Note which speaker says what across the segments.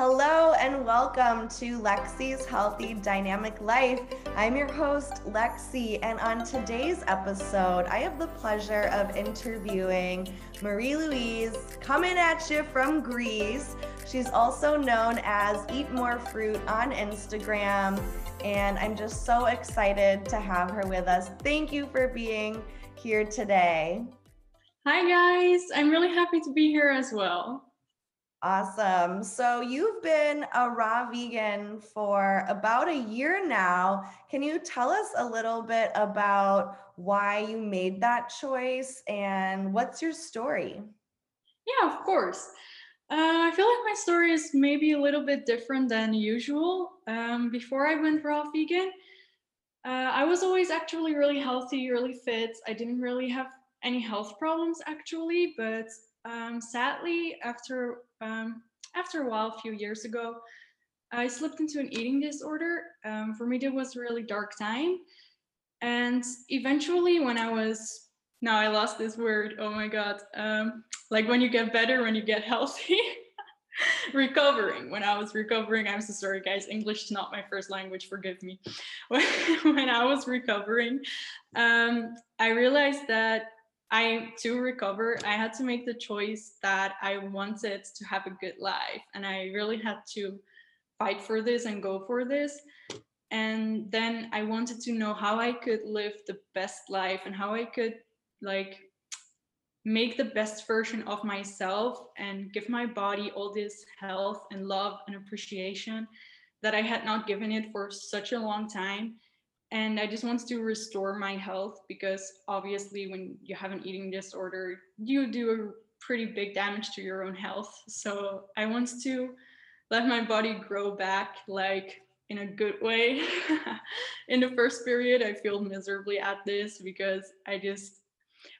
Speaker 1: Hello and welcome to Lexi's Healthy Dynamic Life. I'm your host, Lexi, and on today's episode, I have the pleasure of interviewing Marie Louise, coming at you from Greece. She's also known as Eat More Fruit on Instagram, and I'm just so excited to have her with us. Thank you for being here today.
Speaker 2: Hi, guys. I'm really happy to be here as well.
Speaker 1: Awesome. So you've been a raw vegan for about a year now. Can you tell us a little bit about why you made that choice and what's your story?
Speaker 2: Yeah, of course. Uh, I feel like my story is maybe a little bit different than usual. Um, before I went raw vegan, uh, I was always actually really healthy, really fit. I didn't really have any health problems actually, but um, sadly, after um, after a while, a few years ago, I slipped into an eating disorder. Um, for me, it was a really dark time. And eventually, when I was now I lost this word. Oh my god! Um, like when you get better, when you get healthy. recovering when i was recovering i'm so sorry guys english is not my first language forgive me when, i was recovering um, i realized that I to recover, I had to make the choice that I wanted to have a good life, and I really had to fight for this and go for this. And then I wanted to know how I could live the best life and how I could like make the best version of myself and give my body all this health and love and appreciation that I had not given it for such a long time and I just want to restore my health because obviously when you have an eating disorder, you do a pretty big damage to your own health. So I want to let my body grow back like in a good way. in the first period, I feel miserably at this because I just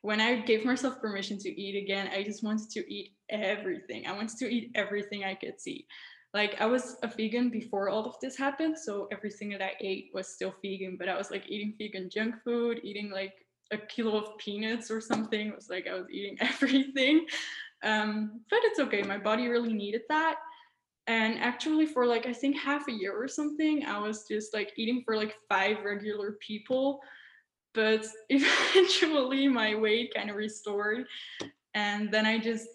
Speaker 2: when I gave myself permission to eat again, I just wanted to eat everything. I wanted to eat everything I could see like I was a vegan before all of this happened, so everything that I ate was still vegan. But I was like eating vegan junk food, eating like a kilo of peanuts or something. It was like I was eating everything. Um, but it's okay. My body really needed that. And actually, for like I think half a year or something, I was just like eating for like five regular people. But eventually, my weight kind of restored, and then I just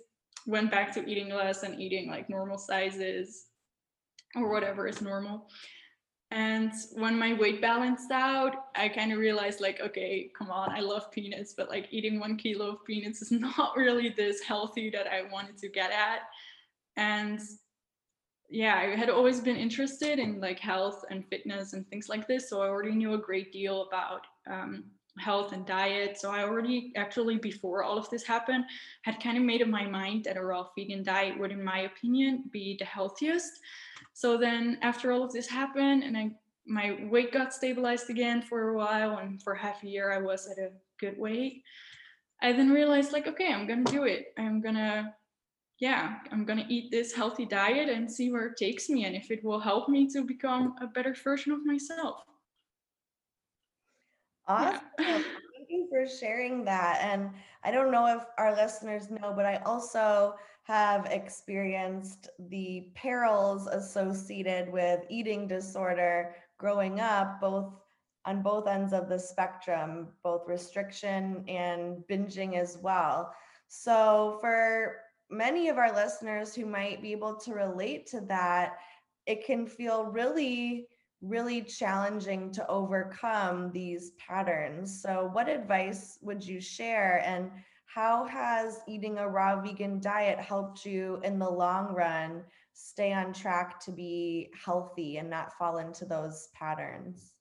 Speaker 2: went back to eating less and eating like normal sizes or whatever is normal. And when my weight balanced out, I kind of realized like, okay, come on, I love peanuts, but like eating one kilo of peanuts is not really this healthy that I wanted to get at. And yeah, I had always been interested in like health and fitness and things like this. So I already knew a great deal about um, health and diet. So I already actually before all of this happened had kind of made up my mind that a raw vegan diet would, in my opinion, be the healthiest. So then after all of this happened and I my weight got stabilized again for a while and for half a year I was at a good weight. I then realized like, okay, I'm gonna do it. I'm gonna yeah, I'm gonna eat this healthy diet and see where it takes me and if it will help me to become a better version of myself.
Speaker 1: Awesome. Yeah. Thank you for sharing that. And I don't know if our listeners know, but I also have experienced the perils associated with eating disorder growing up, both on both ends of the spectrum, both restriction and binging as well. So, for many of our listeners who might be able to relate to that, it can feel really really challenging to overcome these patterns. So, what advice would you share? And how has eating a raw vegan diet helped you in the long run stay on track to be healthy and not fall into those patterns?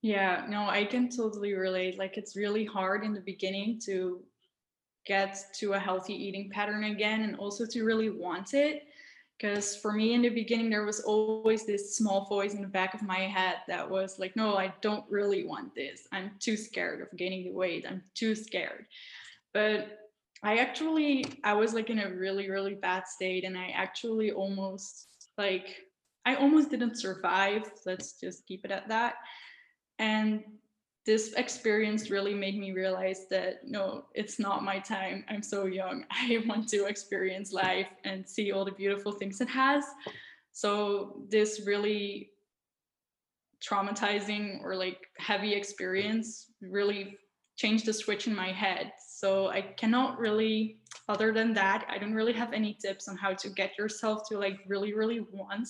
Speaker 2: Yeah, no, I can totally relate. Like, it's really hard in the beginning to get to a healthy eating pattern again and also to really want it because for me in the beginning there was always this small voice in the back of my head that was like no i don't really want this. I'm too scared of gaining the weight. I'm too scared. But i actually i was like in a really really bad state and i actually almost like i almost didn't survive. Let's just keep it at that. And this experience really made me realize that no, it's not my time. I'm so young. I want to experience life and see all the beautiful things it has. So this really traumatizing or like heavy experience really changed the switch in my head. So I cannot really, other than that, I don't really have any tips on how to get yourself to like really, really want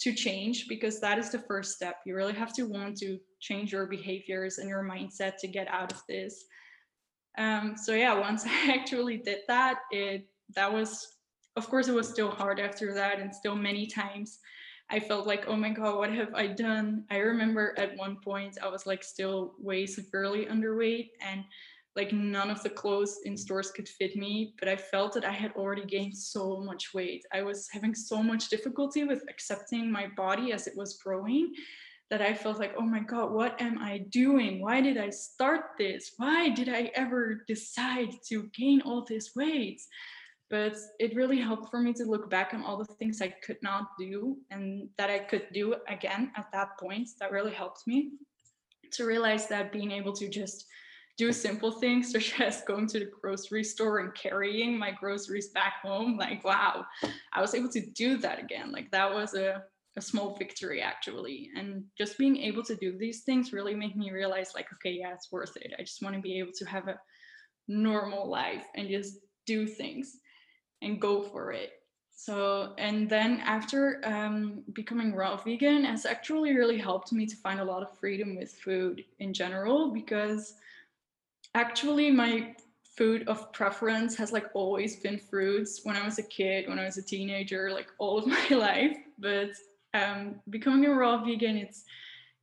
Speaker 2: to change because that is the first step. You really have to want to change your behaviors and your mindset to get out of this. Um, so yeah, once I actually did that, it that was, of course, it was still hard after that, and still many times I felt like, oh my God, what have I done? I remember at one point I was like still way severely underweight and like none of the clothes in stores could fit me, but I felt that I had already gained so much weight. I was having so much difficulty with accepting my body as it was growing that I felt like, oh my God, what am I doing? Why did I start this? Why did I ever decide to gain all this weight? but it really helped for me to look back on all the things I could not do and that I could do again at that point. That really helped me to realize that being able to just do simple things such as going to the grocery store and carrying my groceries back home like wow i was able to do that again. Like that was a, a small victory actually. And just being able to do these things really made me realize like okay yeah it's worth it. I just want to be able to have a normal life and just do things and go for it. So, and then after um, becoming raw vegan has actually really helped me to find a lot of freedom with food in general because actually my food of preference has like always been fruits when I was a kid, when I was a teenager, like all of my life. But um, becoming a raw vegan, it's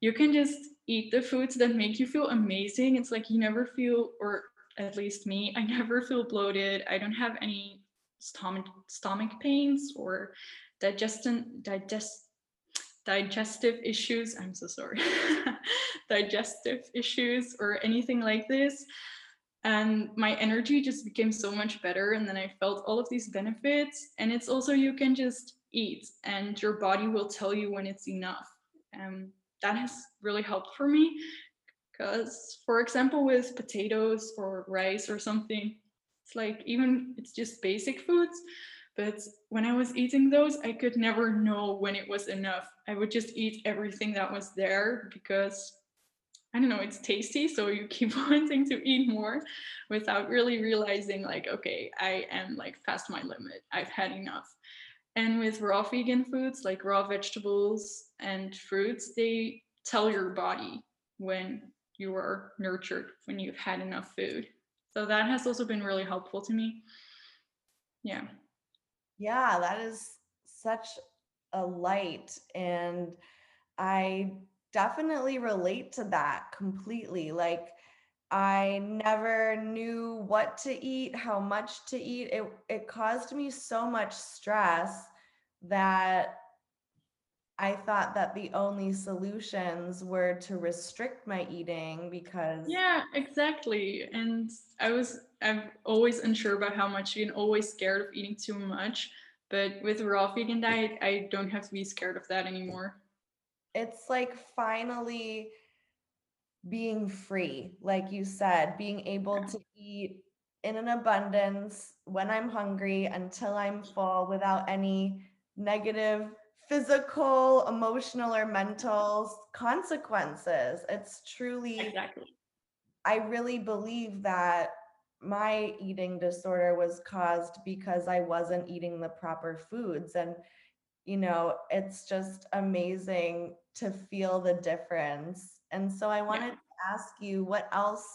Speaker 2: you can just eat the foods that make you feel amazing. It's like you never feel, or at least me, I never feel bloated. I don't have any stomach stomach pains or digestion digest digestive issues i'm so sorry digestive issues or anything like this and my energy just became so much better and then i felt all of these benefits and it's also you can just eat and your body will tell you when it's enough um, that has really helped for me because for example with potatoes or rice or something it's like even it's just basic foods. But when I was eating those, I could never know when it was enough. I would just eat everything that was there because I don't know, it's tasty. So you keep wanting to eat more without really realizing, like, okay, I am like past my limit. I've had enough. And with raw vegan foods, like raw vegetables and fruits, they tell your body when you are nurtured, when you've had enough food. So that has also been really helpful to me. Yeah.
Speaker 1: Yeah, that is such a light. And I definitely relate to that completely. Like, I never knew what to eat, how much to eat. It it caused me so much stress that I thought that the only solutions were to restrict my eating because
Speaker 2: Yeah, exactly. And I was I'm always unsure about how much and always scared of eating too much. But with a raw vegan diet, I don't have to be scared of that anymore.
Speaker 1: it's like finally being free, like you said, being able
Speaker 2: Yeah.
Speaker 1: to eat in an abundance when I'm hungry until I'm full without any negative physical, emotional, or mental consequences. It's truly
Speaker 2: Exactly.
Speaker 1: I really believe that my eating disorder was caused because I wasn't eating the proper foods. And, you know, it's just amazing to feel the difference. And so I wanted
Speaker 2: Yeah.
Speaker 1: to ask you, what else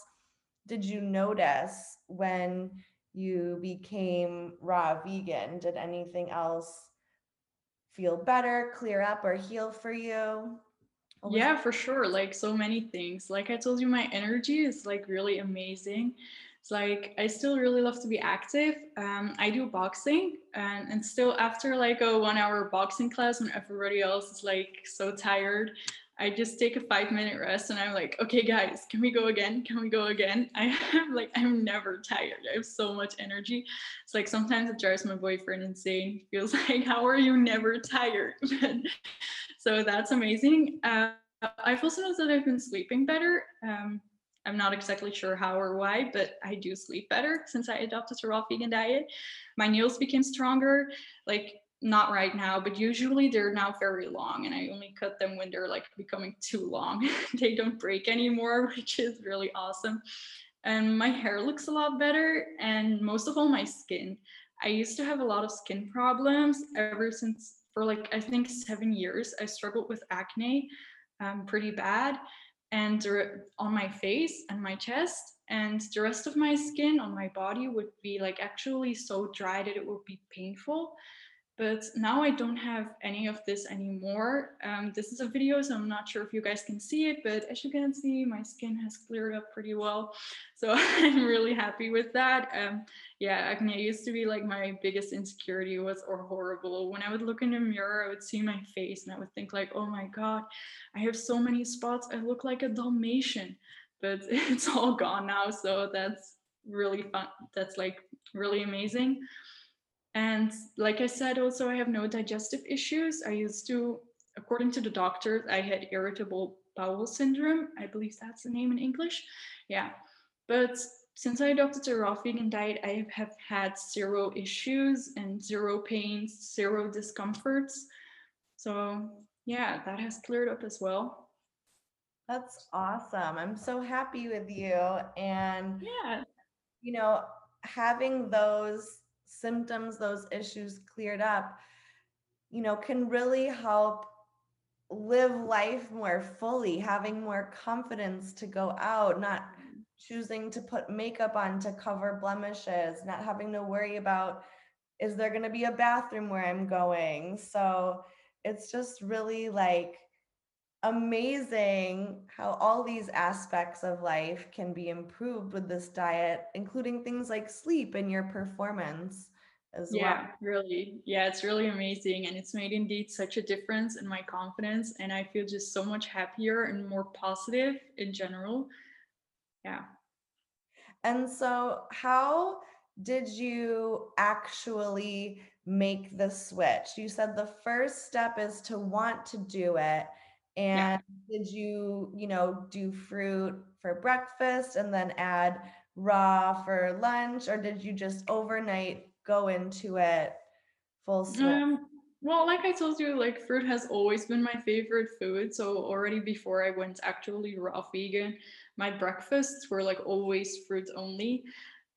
Speaker 1: did you notice when you became raw vegan? Did anything else feel better, clear up, or heal for you?
Speaker 2: Yeah, for sure. Like so many things. Like I told you, my energy is like really amazing. It's like I still really love to be active. Um, I do boxing, and and still after like a one hour boxing class, when everybody else is like so tired, I just take a five minute rest, and I'm like, okay, guys, can we go again? Can we go again? I am like I'm never tired. I have so much energy. It's like sometimes it drives my boyfriend insane. He Feels like how are you never tired? so that's amazing. Uh, I've also noticed that I've been sleeping better. Um, I'm not exactly sure how or why, but I do sleep better since I adopted a raw vegan diet. My nails became stronger. Like not right now, but usually they're now very long and I only cut them when they're like becoming too long. they don't break anymore, which is really awesome. And my hair looks a lot better and most of all my skin. I used to have a lot of skin problems ever since for like I think 7 years. I struggled with acne um, pretty bad and on my face and my chest and the rest of my skin on my body would be like actually so dry that it would be painful but now I don't have any of this anymore. Um, this is a video, so I'm not sure if you guys can see it, but as you can see, my skin has cleared up pretty well. So I'm really happy with that. Um, yeah, acne used to be like my biggest insecurity was or horrible. When I would look in the mirror, I would see my face and I would think like, oh my God, I have so many spots. I look like a Dalmatian, but it's all gone now. So that's really fun. That's like really amazing. And like I said, also I have no digestive issues. I used to, according to the doctors, I had irritable bowel syndrome. I believe that's the name in English. Yeah. But since I adopted a raw vegan diet, I have had zero issues and zero pains, zero discomforts. So yeah, that has cleared up as well.
Speaker 1: That's awesome. I'm so happy with you. And
Speaker 2: yeah,
Speaker 1: you know, having those symptoms, those issues cleared up, you know, can really help live life more fully, having more confidence to go out, not mm. choosing to put makeup on to cover blemishes, not having to worry about is there going to be a bathroom where I'm going? So it's just really like amazing how all these aspects of life can be improved with this diet, including things like sleep and your performance as
Speaker 2: yeah, well. really. Yeah, it's really amazing. And it's made indeed such a difference in my confidence. And I feel just so much happier and more positive in general. Yeah.
Speaker 1: And so, how did you actually make the switch? You said the first step is to want to do it. And yeah. did you, you know, do fruit for breakfast and then add raw for lunch? Or did you just overnight go into it full swing? Um,
Speaker 2: well, like I told you, like fruit has always been my favorite food. So already before I went actually raw vegan, my breakfasts were like always fruit only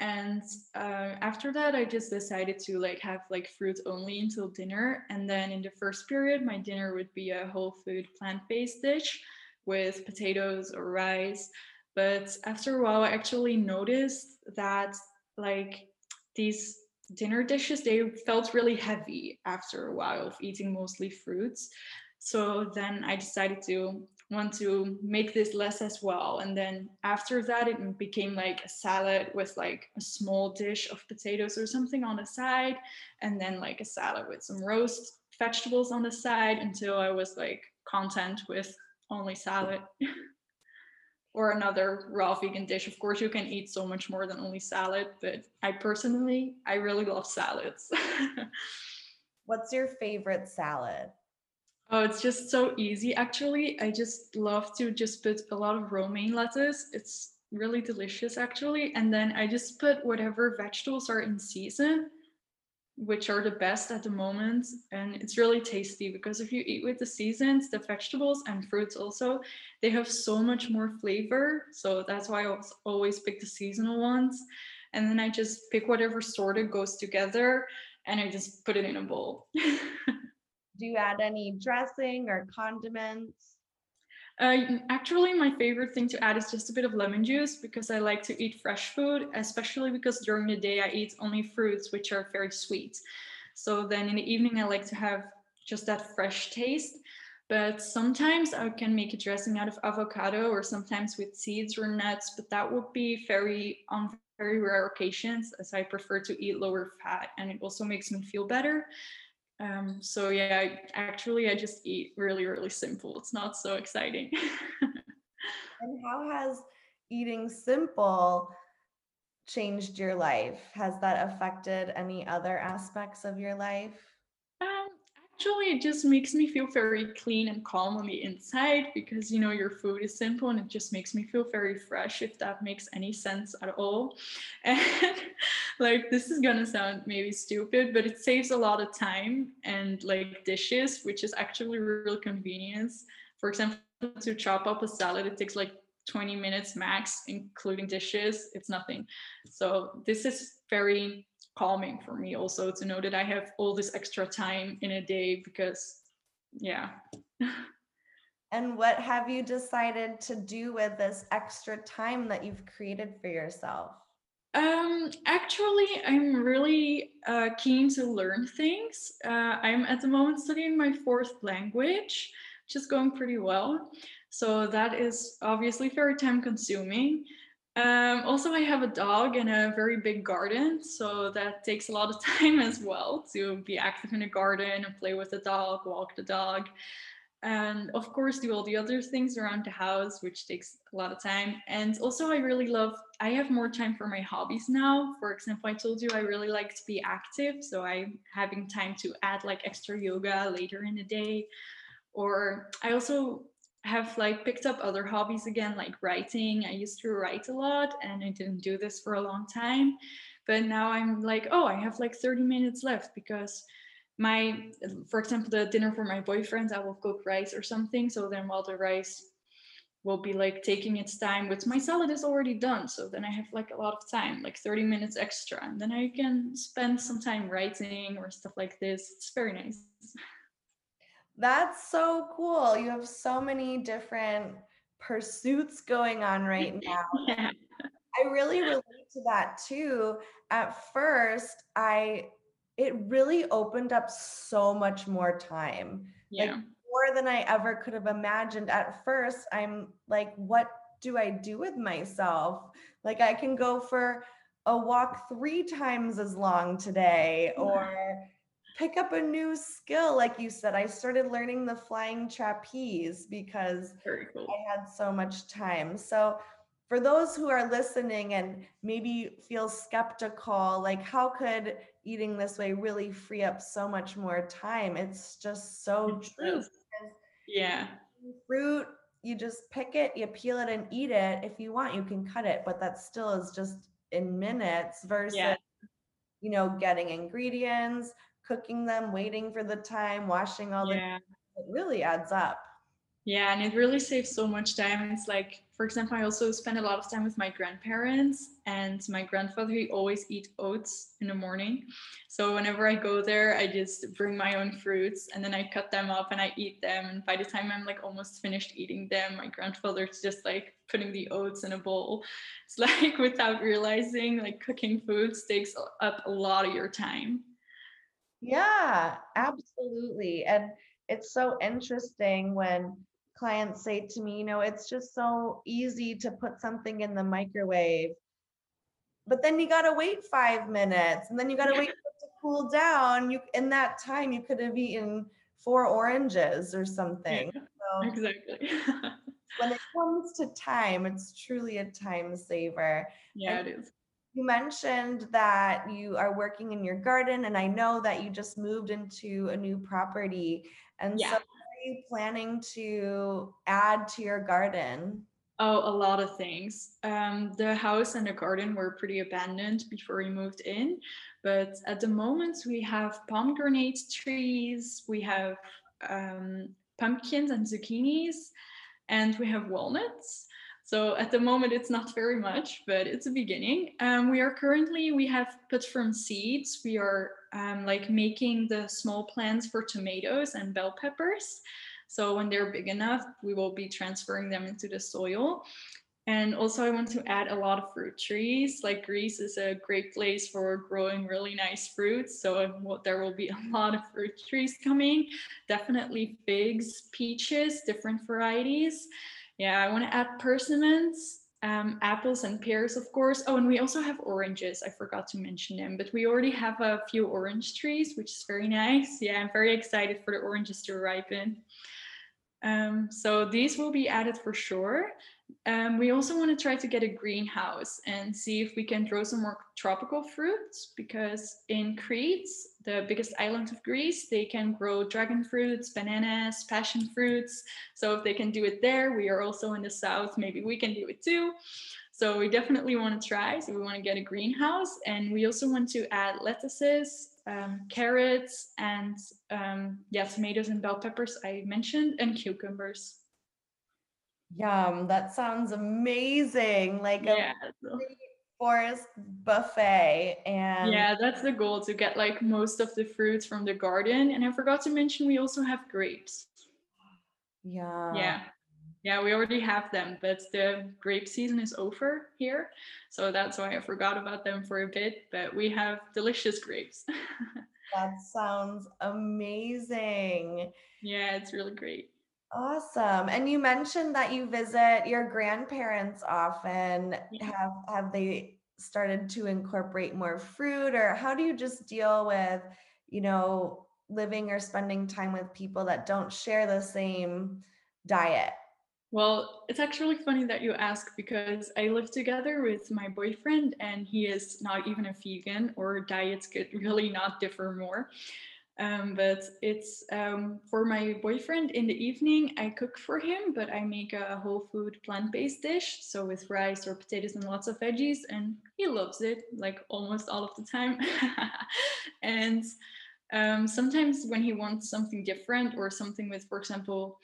Speaker 2: and uh, after that i just decided to like have like fruit only until dinner. And then in the first period my dinner would be a whole food plant-based dish with potatoes or rice. But after a while i actually noticed that like these dinner dishes they felt really heavy after a while of eating mostly fruits. So then i decided to want to make this less as well. And then after that, it became like a salad with like a small dish of potatoes or something on the side, and then like a salad with some roast vegetables on the side until I was like content with only salad. or another raw vegan dish. Of course, you can eat so much more than only salad, but I personally, I really love salads.
Speaker 1: What's your favorite salad?
Speaker 2: Oh, it's just so easy. Actually, I just love to just put a lot of romaine lettuce. It's really delicious, actually. And then I just put whatever vegetables are in season, which are the best at the moment. And it's really tasty because if you eat with the seasons, the vegetables and fruits also, they have so much more flavor. So that's why I always pick the seasonal ones. And then I just pick whatever sort of goes together and I just put it in a bowl.
Speaker 1: Do you add any dressing or condiments?
Speaker 2: Uh, actually, my favorite thing to add is just a bit of lemon juice because I like to eat fresh food, especially because during the day I eat only fruits, which are very sweet. So then in the evening, I like to have just that fresh taste. But sometimes I can make a dressing out of avocado or sometimes with seeds or nuts, but that would be very on very rare occasions as I prefer to eat lower fat and it also makes me feel better. Um, so yeah, I, actually I just eat really, really simple. It's not so exciting.
Speaker 1: and how has eating simple changed your life? Has that affected any other aspects of your life?
Speaker 2: Um, actually it just makes me feel very clean and calm on the inside because you know your food is simple and it just makes me feel very fresh if that makes any sense at all and like this is gonna sound maybe stupid but it saves a lot of time and like dishes which is actually real convenience for example to chop up a salad it takes like 20 minutes max including dishes it's nothing so this is very calming for me also to know that I have all this extra time in a day because, yeah.
Speaker 1: and what have you decided to do with this extra time that you've created for yourself?
Speaker 2: Um, actually, I'm really uh, keen to learn things. Uh, I'm at the moment studying my fourth language, which is going pretty well. So that is obviously very time consuming. Um, also, I have a dog and a very big garden, so that takes a lot of time as well to be active in a garden and play with the dog, walk the dog, and of course do all the other things around the house, which takes a lot of time. And also, I really love, I have more time for my hobbies now. For example, I told you I really like to be active, so I'm having time to add like extra yoga later in the day. Or I also have like picked up other hobbies again, like writing. I used to write a lot and I didn't do this for a long time. But now I'm like, oh, I have like 30 minutes left because my, for example, the dinner for my boyfriend, I will cook rice or something. So then while the rice will be like taking its time, but my salad is already done. So then I have like a lot of time, like 30 minutes extra. And then I can spend some time writing or stuff like this. It's very nice.
Speaker 1: That's so cool. You have so many different pursuits going on right now.
Speaker 2: yeah.
Speaker 1: I really relate to that too. At first, I it really opened up so much more time.
Speaker 2: Yeah.
Speaker 1: Like more than I ever could have imagined. At first, I'm like, what do I do with myself? Like I can go for a walk three times as long today or pick up a new skill. Like you said, I started learning the flying trapeze because
Speaker 2: cool.
Speaker 1: I had so much time. So, for those who are listening and maybe feel skeptical, like how could eating this way really free up so much more time? It's just so
Speaker 2: it
Speaker 1: true.
Speaker 2: Yeah.
Speaker 1: Fruit, you just pick it, you peel it and eat it. If you want, you can cut it, but that still is just in minutes versus, yeah. you know, getting ingredients, cooking them, waiting for the time, washing all
Speaker 2: yeah.
Speaker 1: the it really adds up.
Speaker 2: Yeah, and it really saves so much time. It's like, for example, I also spend a lot of time with my grandparents, and my grandfather he always eat oats in the morning. So whenever I go there, I just bring my own fruits, and then I cut them up and I eat them. And by the time I'm like almost finished eating them, my grandfather's just like putting the oats in a bowl. It's like without realizing, like cooking foods takes up a lot of your time.
Speaker 1: Yeah, absolutely. And it's so interesting when clients say to me, you know, it's just so easy to put something in the microwave. But then you got to wait 5 minutes and then you got to wait for it to cool down. You in that time you could have eaten four oranges or something.
Speaker 2: So exactly.
Speaker 1: when it comes to time, it's truly a time saver.
Speaker 2: Yeah, and it is
Speaker 1: you mentioned that you are working in your garden, and I know that you just moved into a new property. And yeah. so, you planning to add to your garden?
Speaker 2: Oh, a lot of things. Um, the house and the garden were pretty abandoned before we moved in, but at the moment we have pomegranate trees, we have um, pumpkins and zucchinis, and we have walnuts. So at the moment, it's not very much, but it's a beginning. Um, we are currently, we have put from seeds. We are um, like making the small plants for tomatoes and bell peppers. So when they're big enough, we will be transferring them into the soil. And also I want to add a lot of fruit trees. Like Greece is a great place for growing really nice fruits. So there will be a lot of fruit trees coming. Definitely figs, peaches, different varieties. Yeah, I want to add persimmons, um, apples and pears, of course. Oh, and we also have oranges. I forgot to mention them, but we already have a few orange trees, which is very nice. Yeah, I'm very excited for the oranges to ripen. Um, so these will be added for sure. Um, we also want to try to get a greenhouse and see if we can grow some more tropical fruits because in Crete, the biggest island of Greece, they can grow dragon fruits, bananas, passion fruits. So if they can do it there, we are also in the south, maybe we can do it too. So we definitely want to try. So we want to get a greenhouse and we also want to add lettuces, um, carrots, and um, yeah, tomatoes and bell peppers I mentioned, and cucumbers.
Speaker 1: Yum, that sounds amazing. Like a
Speaker 2: Yeah.
Speaker 1: Forest buffet and
Speaker 2: Yeah, that's the goal to get like most of the fruits from the garden. And I forgot to mention we also have grapes.
Speaker 1: yeah.
Speaker 2: Yeah. Yeah, we already have them, but the grape season is over here. So that's why I forgot about them for a bit. But we have delicious grapes.
Speaker 1: That sounds amazing.
Speaker 2: yeah, it's really great.
Speaker 1: Awesome. And you mentioned that you visit your grandparents often.
Speaker 2: Yeah.
Speaker 1: Have have they started to incorporate more fruit or how do you just deal with, you know, living or spending time with people that don't share the same diet?
Speaker 2: Well, it's actually funny that you ask because I live together with my boyfriend and he is not even a vegan or diets could really not differ more. Um, but it's um, for my boyfriend in the evening, I cook for him, but I make a whole food plant based dish. So with rice or potatoes and lots of veggies, and he loves it like almost all of the time. and um, sometimes when he wants something different or something with, for example,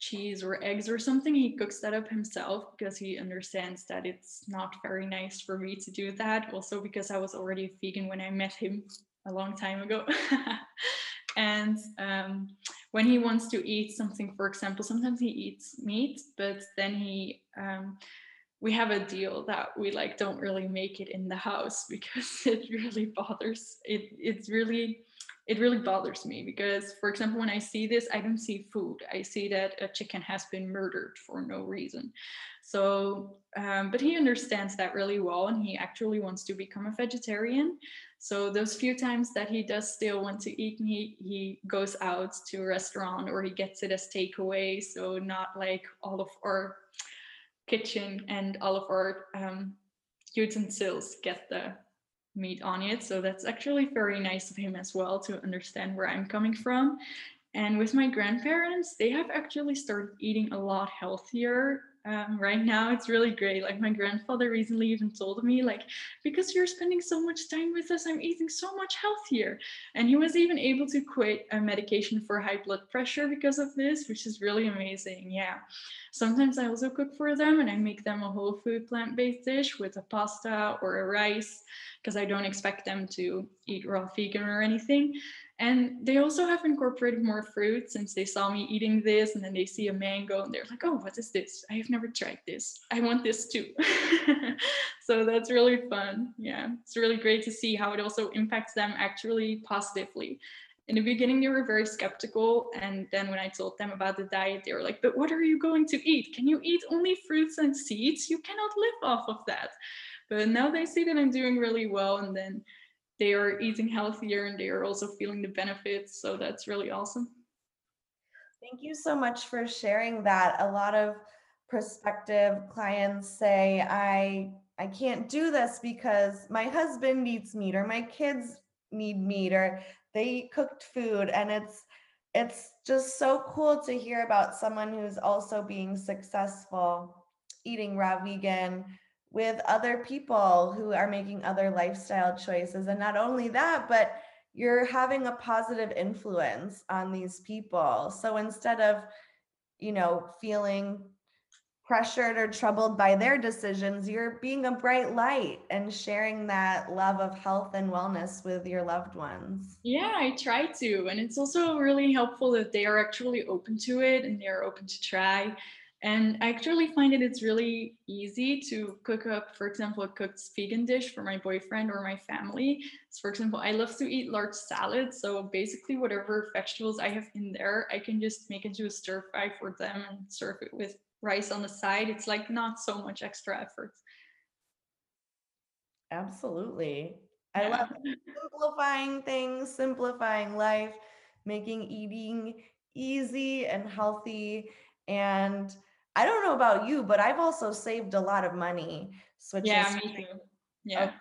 Speaker 2: cheese or eggs or something, he cooks that up himself because he understands that it's not very nice for me to do that. Also, because I was already vegan when I met him a long time ago. and um, when he wants to eat something, for example, sometimes he eats meat, but then he um, we have a deal that we like don't really make it in the house because it really bothers it it's really it really bothers me because for example when i see this i don't see food. I see that a chicken has been murdered for no reason. So um, but he understands that really well and he actually wants to become a vegetarian so those few times that he does still want to eat meat he goes out to a restaurant or he gets it as takeaway so not like all of our kitchen and all of our um, utensils get the meat on it. So that's actually very nice of him as well to understand where I'm coming from. And with my grandparents, they have actually started eating a lot healthier um, right now it's really great. Like my grandfather recently even told me like because you're spending so much time with us i'm eating so much healthier. And he was even able to quit a medication for high blood pressure because of this which is really amazing yeah. Sometimes i also cook for them and i make them a whole food plant-based dish with a pasta or a rice because i don't expect them to eat raw vegan or anything and they also have incorporated more fruit since they saw me eating this and then they see a mango and they're like, oh, what is this? I have never tried this. I want this too. so that's really fun. Yeah, it's really great to see how it also impacts them actually positively. In the beginning, they were very skeptical. And then when I told them about the diet, they were like, but what are you going to eat? Can you eat only fruits and seeds? You cannot live off of that. But now they see that I'm doing really well. And then they are eating healthier and they are also feeling the benefits. So that's really awesome.
Speaker 1: Thank you so much for sharing that. A lot of prospective clients say, I I can't do this because my husband needs meat or my kids need meat or they cooked food. And it's it's just so cool to hear about someone who's also being successful eating raw vegan with other people who are making other lifestyle choices. And not only that, but you're having a positive influence on these people. So instead of, you know, feeling pressured or troubled by their decisions, you're being a bright light and sharing that love of health and wellness with your loved ones.
Speaker 2: Yeah, I try to. And it's also really helpful that they are actually open to it and they're open to try. And I actually find that it's really easy to cook up, for example, a cooked vegan dish for my boyfriend or my family. So for example, I love to eat large salads. So basically, whatever vegetables I have in there, I can just make into a stir fry for them and serve it with rice on the side. It's like not so much extra effort.
Speaker 1: Absolutely. I yeah. love simplifying things, simplifying life, making eating easy and healthy. And I don't know about you, but I've also saved a lot of money switching
Speaker 2: yeah, me too. Yeah.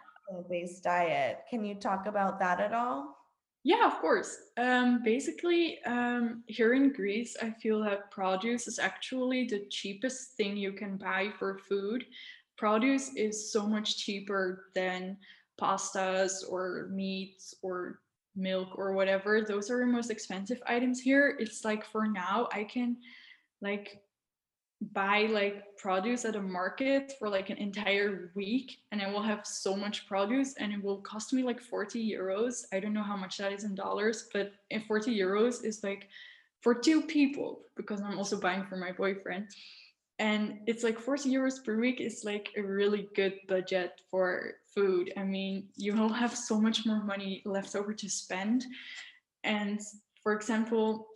Speaker 1: based diet. Can you talk about that at all?
Speaker 2: Yeah, of course. Um, basically, um, here in Greece, I feel that produce is actually the cheapest thing you can buy for food. Produce is so much cheaper than pastas or meats or milk or whatever. Those are the most expensive items here. It's like for now, I can like buy like produce at a market for like an entire week and I will have so much produce and it will cost me like 40 euros. I don't know how much that is in dollars, but in 40 euros is like for two people because I'm also buying for my boyfriend. And it's like 40 euros per week is like a really good budget for food. I mean, you will have so much more money left over to spend. And for example,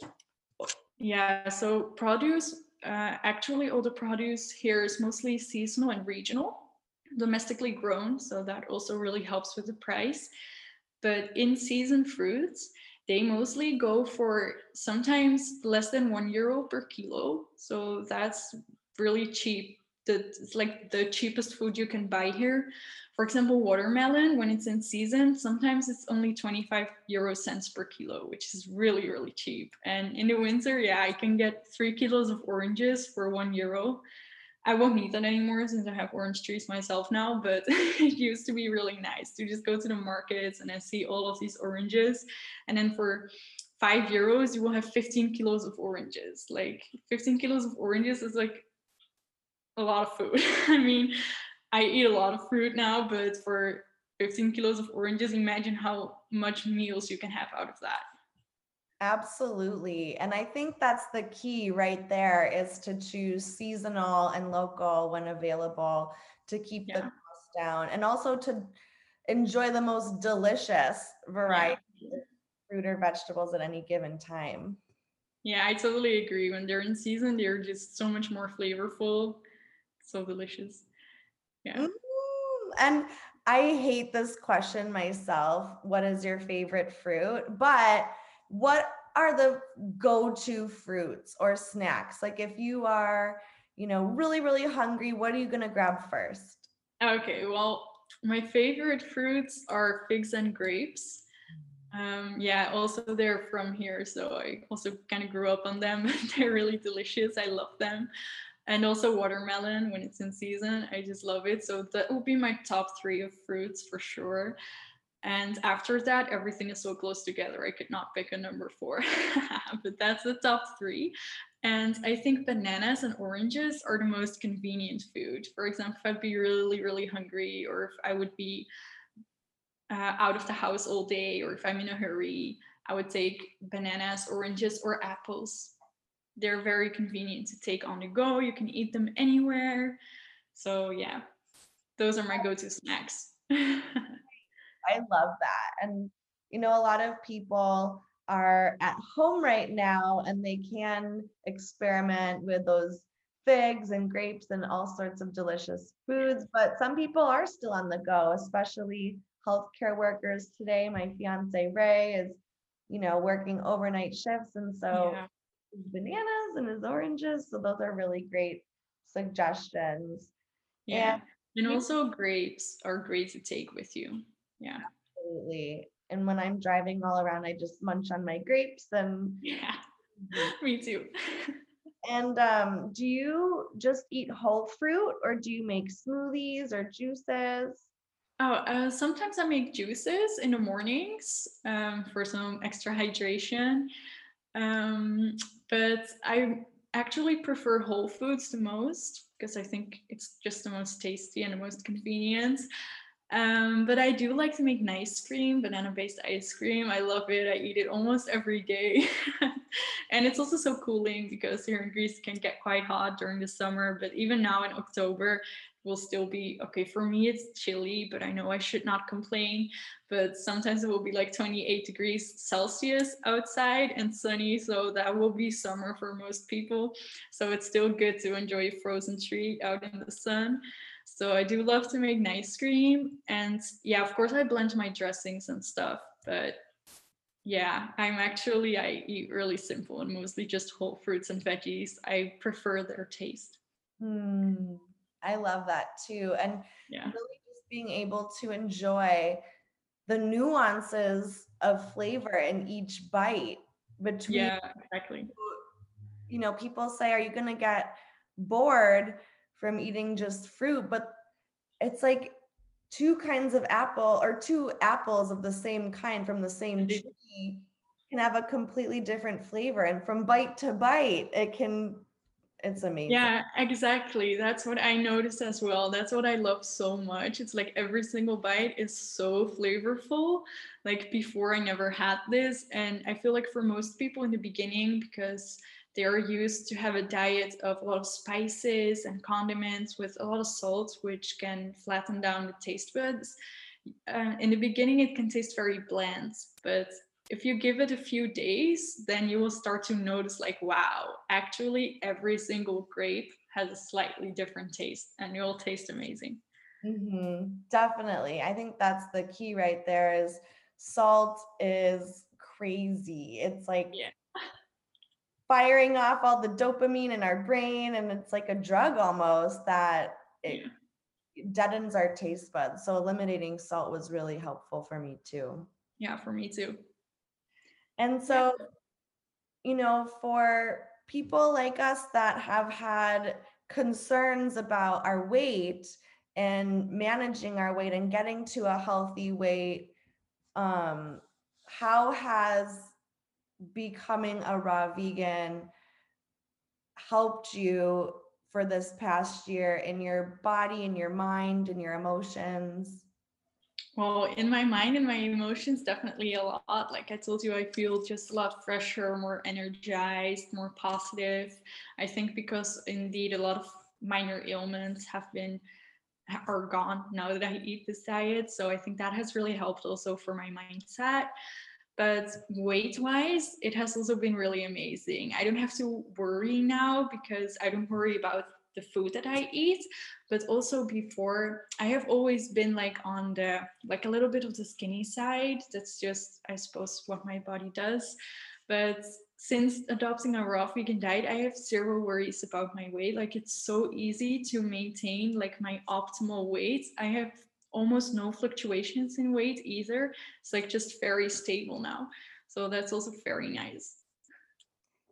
Speaker 2: yeah, so produce uh, actually all the produce here is mostly seasonal and regional, domestically grown. So that also really helps with the price. But in season fruits, they mostly go for sometimes less than one euro per kilo. So that's really cheap. It's like the cheapest food you can buy here. For example, watermelon, when it's in season, sometimes it's only 25 euro cents per kilo, which is really, really cheap. And in the winter, yeah, I can get three kilos of oranges for one euro. I won't need that anymore since I have orange trees myself now, but it used to be really nice to just go to the markets and I see all of these oranges. And then for five euros, you will have 15 kilos of oranges. Like 15 kilos of oranges is like a lot of food. I mean, I eat a lot of fruit now, but for 15 kilos of oranges, imagine how much meals you can have out of that.
Speaker 1: Absolutely. And I think that's the key right there is to choose seasonal and local when available to keep yeah. the cost down and also to enjoy the most delicious variety yeah. of fruit or vegetables at any given time.
Speaker 2: Yeah, I totally agree. When they're in season, they're just so much more flavorful, so delicious. Yeah. Mm,
Speaker 1: and I hate this question myself. What is your favorite fruit? But what are the go-to fruits or snacks? Like if you are, you know, really, really hungry, what are you going to grab first?
Speaker 2: Okay, well, my favorite fruits are figs and grapes. Um, yeah, also they're from here, so I also kind of grew up on them. they're really delicious. I love them and also watermelon when it's in season. I just love it. So that will be my top three of fruits for sure. And after that, everything is so close together. I could not pick a number four, but that's the top three. And I think bananas and oranges are the most convenient food. For example, if I'd be really, really hungry, or if I would be uh, out of the house all day, or if I'm in a hurry, I would take bananas, oranges, or apples they're very convenient to take on the go. You can eat them anywhere. So yeah, those are my go-to snacks.
Speaker 1: I love that. And you know, a lot of people are at home right now and they can experiment with those figs and grapes and all sorts of delicious foods, but some people are still on the go, especially healthcare workers today. My fiance Ray is, you know, working overnight shifts and so yeah his bananas and his oranges. So those are really great suggestions.
Speaker 2: Yeah. And, and also grapes are great to take with you. Yeah.
Speaker 1: Absolutely. And when I'm driving all around, I just munch on my grapes and
Speaker 2: yeah, me too.
Speaker 1: and um, do you just eat whole fruit or do you make smoothies or juices?
Speaker 2: Oh, uh, sometimes I make juices in the mornings um, for some extra hydration. Um, but I actually prefer whole foods the most because I think it's just the most tasty and the most convenient. Um, but I do like to make nice cream, banana based ice cream. I love it. I eat it almost every day. and it's also so cooling because here in Greece it can get quite hot during the summer. But even now in October, will still be okay for me it's chilly but i know i should not complain but sometimes it will be like 28 degrees celsius outside and sunny so that will be summer for most people so it's still good to enjoy a frozen treat out in the sun so i do love to make nice cream and yeah of course i blend my dressings and stuff but yeah i'm actually i eat really simple and mostly just whole fruits and veggies i prefer their taste
Speaker 1: Hmm. I love that too. And yeah. really just being able to enjoy the nuances of flavor in each bite between
Speaker 2: Yeah, exactly.
Speaker 1: you know, people say, are you going to get bored from eating just fruit? But it's like two kinds of apple or two apples of the same kind from the same mm-hmm. tree can have a completely different flavor. And from bite to bite, it can, it's amazing.
Speaker 2: Yeah, exactly. That's what I noticed as well. That's what I love so much. It's like every single bite is so flavorful. Like before, I never had this. And I feel like for most people in the beginning, because they're used to have a diet of a lot of spices and condiments with a lot of salt, which can flatten down the taste buds. Uh, in the beginning, it can taste very bland, but if you give it a few days, then you will start to notice, like, wow, actually, every single grape has a slightly different taste, and you'll taste amazing.
Speaker 1: Mm-hmm. Definitely. I think that's the key right there is salt is crazy. It's like
Speaker 2: yeah
Speaker 1: firing off all the dopamine in our brain and it's like a drug almost that it yeah. deadens our taste buds so eliminating salt was really helpful for me too
Speaker 2: yeah for me too
Speaker 1: and so yeah. you know for people like us that have had concerns about our weight and managing our weight and getting to a healthy weight um how has becoming a raw vegan helped you for this past year in your body in your mind and your emotions?
Speaker 2: Well in my mind and my emotions definitely a lot. Like i told you i feel just a lot fresher more energized more positive. I think because indeed a lot of minor ailments have been are gone now that i eat this diet. So i think that has really helped also for my mindset but weight wise, it has also been really amazing. I don't have to worry now because I don't worry about the food that I eat, but also before I have always been like on the like a little bit of the skinny side. That's just I suppose what my body does. But since adopting a raw vegan diet, I have zero worries about my weight. Like it's so easy to maintain like my optimal weight. I have almost no fluctuations in weight either. It's like just very stable now. So that's also very nice.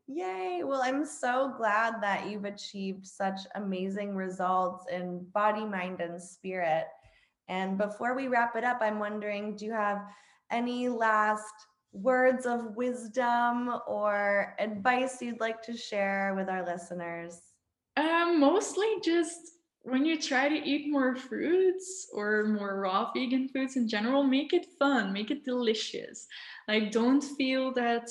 Speaker 1: Yay. Well, I'm so glad that you've achieved such amazing results in body, mind, and spirit. And before we wrap it up, I'm wondering do you have any last words of wisdom or advice you'd like to share with our listeners?
Speaker 2: Um, mostly just when you try to eat more fruits or more raw vegan foods in general, make it fun, make it delicious. Like, don't feel that,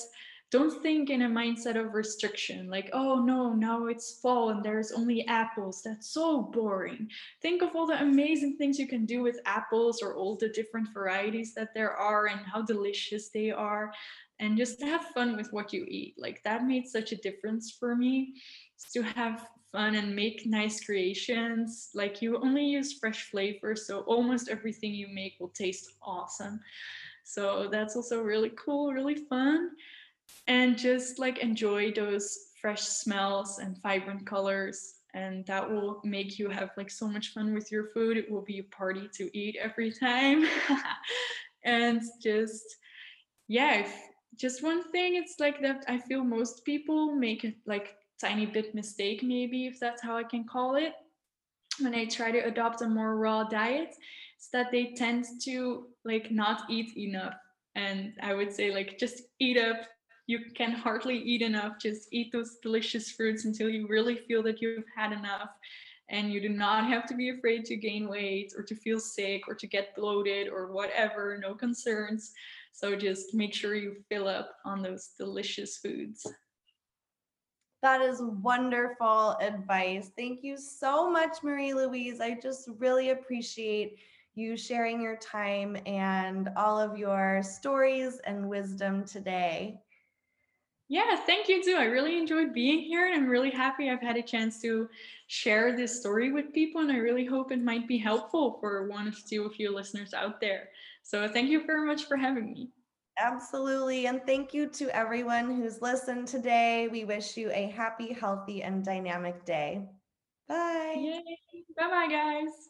Speaker 2: don't think in a mindset of restriction, like, oh no, now it's fall and there's only apples. That's so boring. Think of all the amazing things you can do with apples or all the different varieties that there are and how delicious they are. And just have fun with what you eat. Like, that made such a difference for me to have fun and make nice creations. Like you only use fresh flavor, so almost everything you make will taste awesome. So that's also really cool, really fun. And just like enjoy those fresh smells and vibrant colors. And that will make you have like so much fun with your food. It will be a party to eat every time. and just, yeah, if, just one thing, it's like that I feel most people make it like tiny bit mistake, maybe, if that's how I can call it, when I try to adopt a more raw diet, is that they tend to like not eat enough. And I would say, like, just eat up. You can hardly eat enough. Just eat those delicious fruits until you really feel that you've had enough. And you do not have to be afraid to gain weight or to feel sick or to get bloated or whatever, no concerns. So just make sure you fill up on those delicious foods.
Speaker 1: That is wonderful advice. Thank you so much, Marie Louise. I just really appreciate you sharing your time and all of your stories and wisdom today.
Speaker 2: Yeah, thank you too. I really enjoyed being here and I'm really happy I've had a chance to share this story with people and I really hope it might be helpful for one or two of you listeners out there. So thank you very much for having me.
Speaker 1: Absolutely. And thank you to everyone who's listened today. We wish you a happy, healthy, and dynamic day. Bye.
Speaker 2: Bye bye, guys.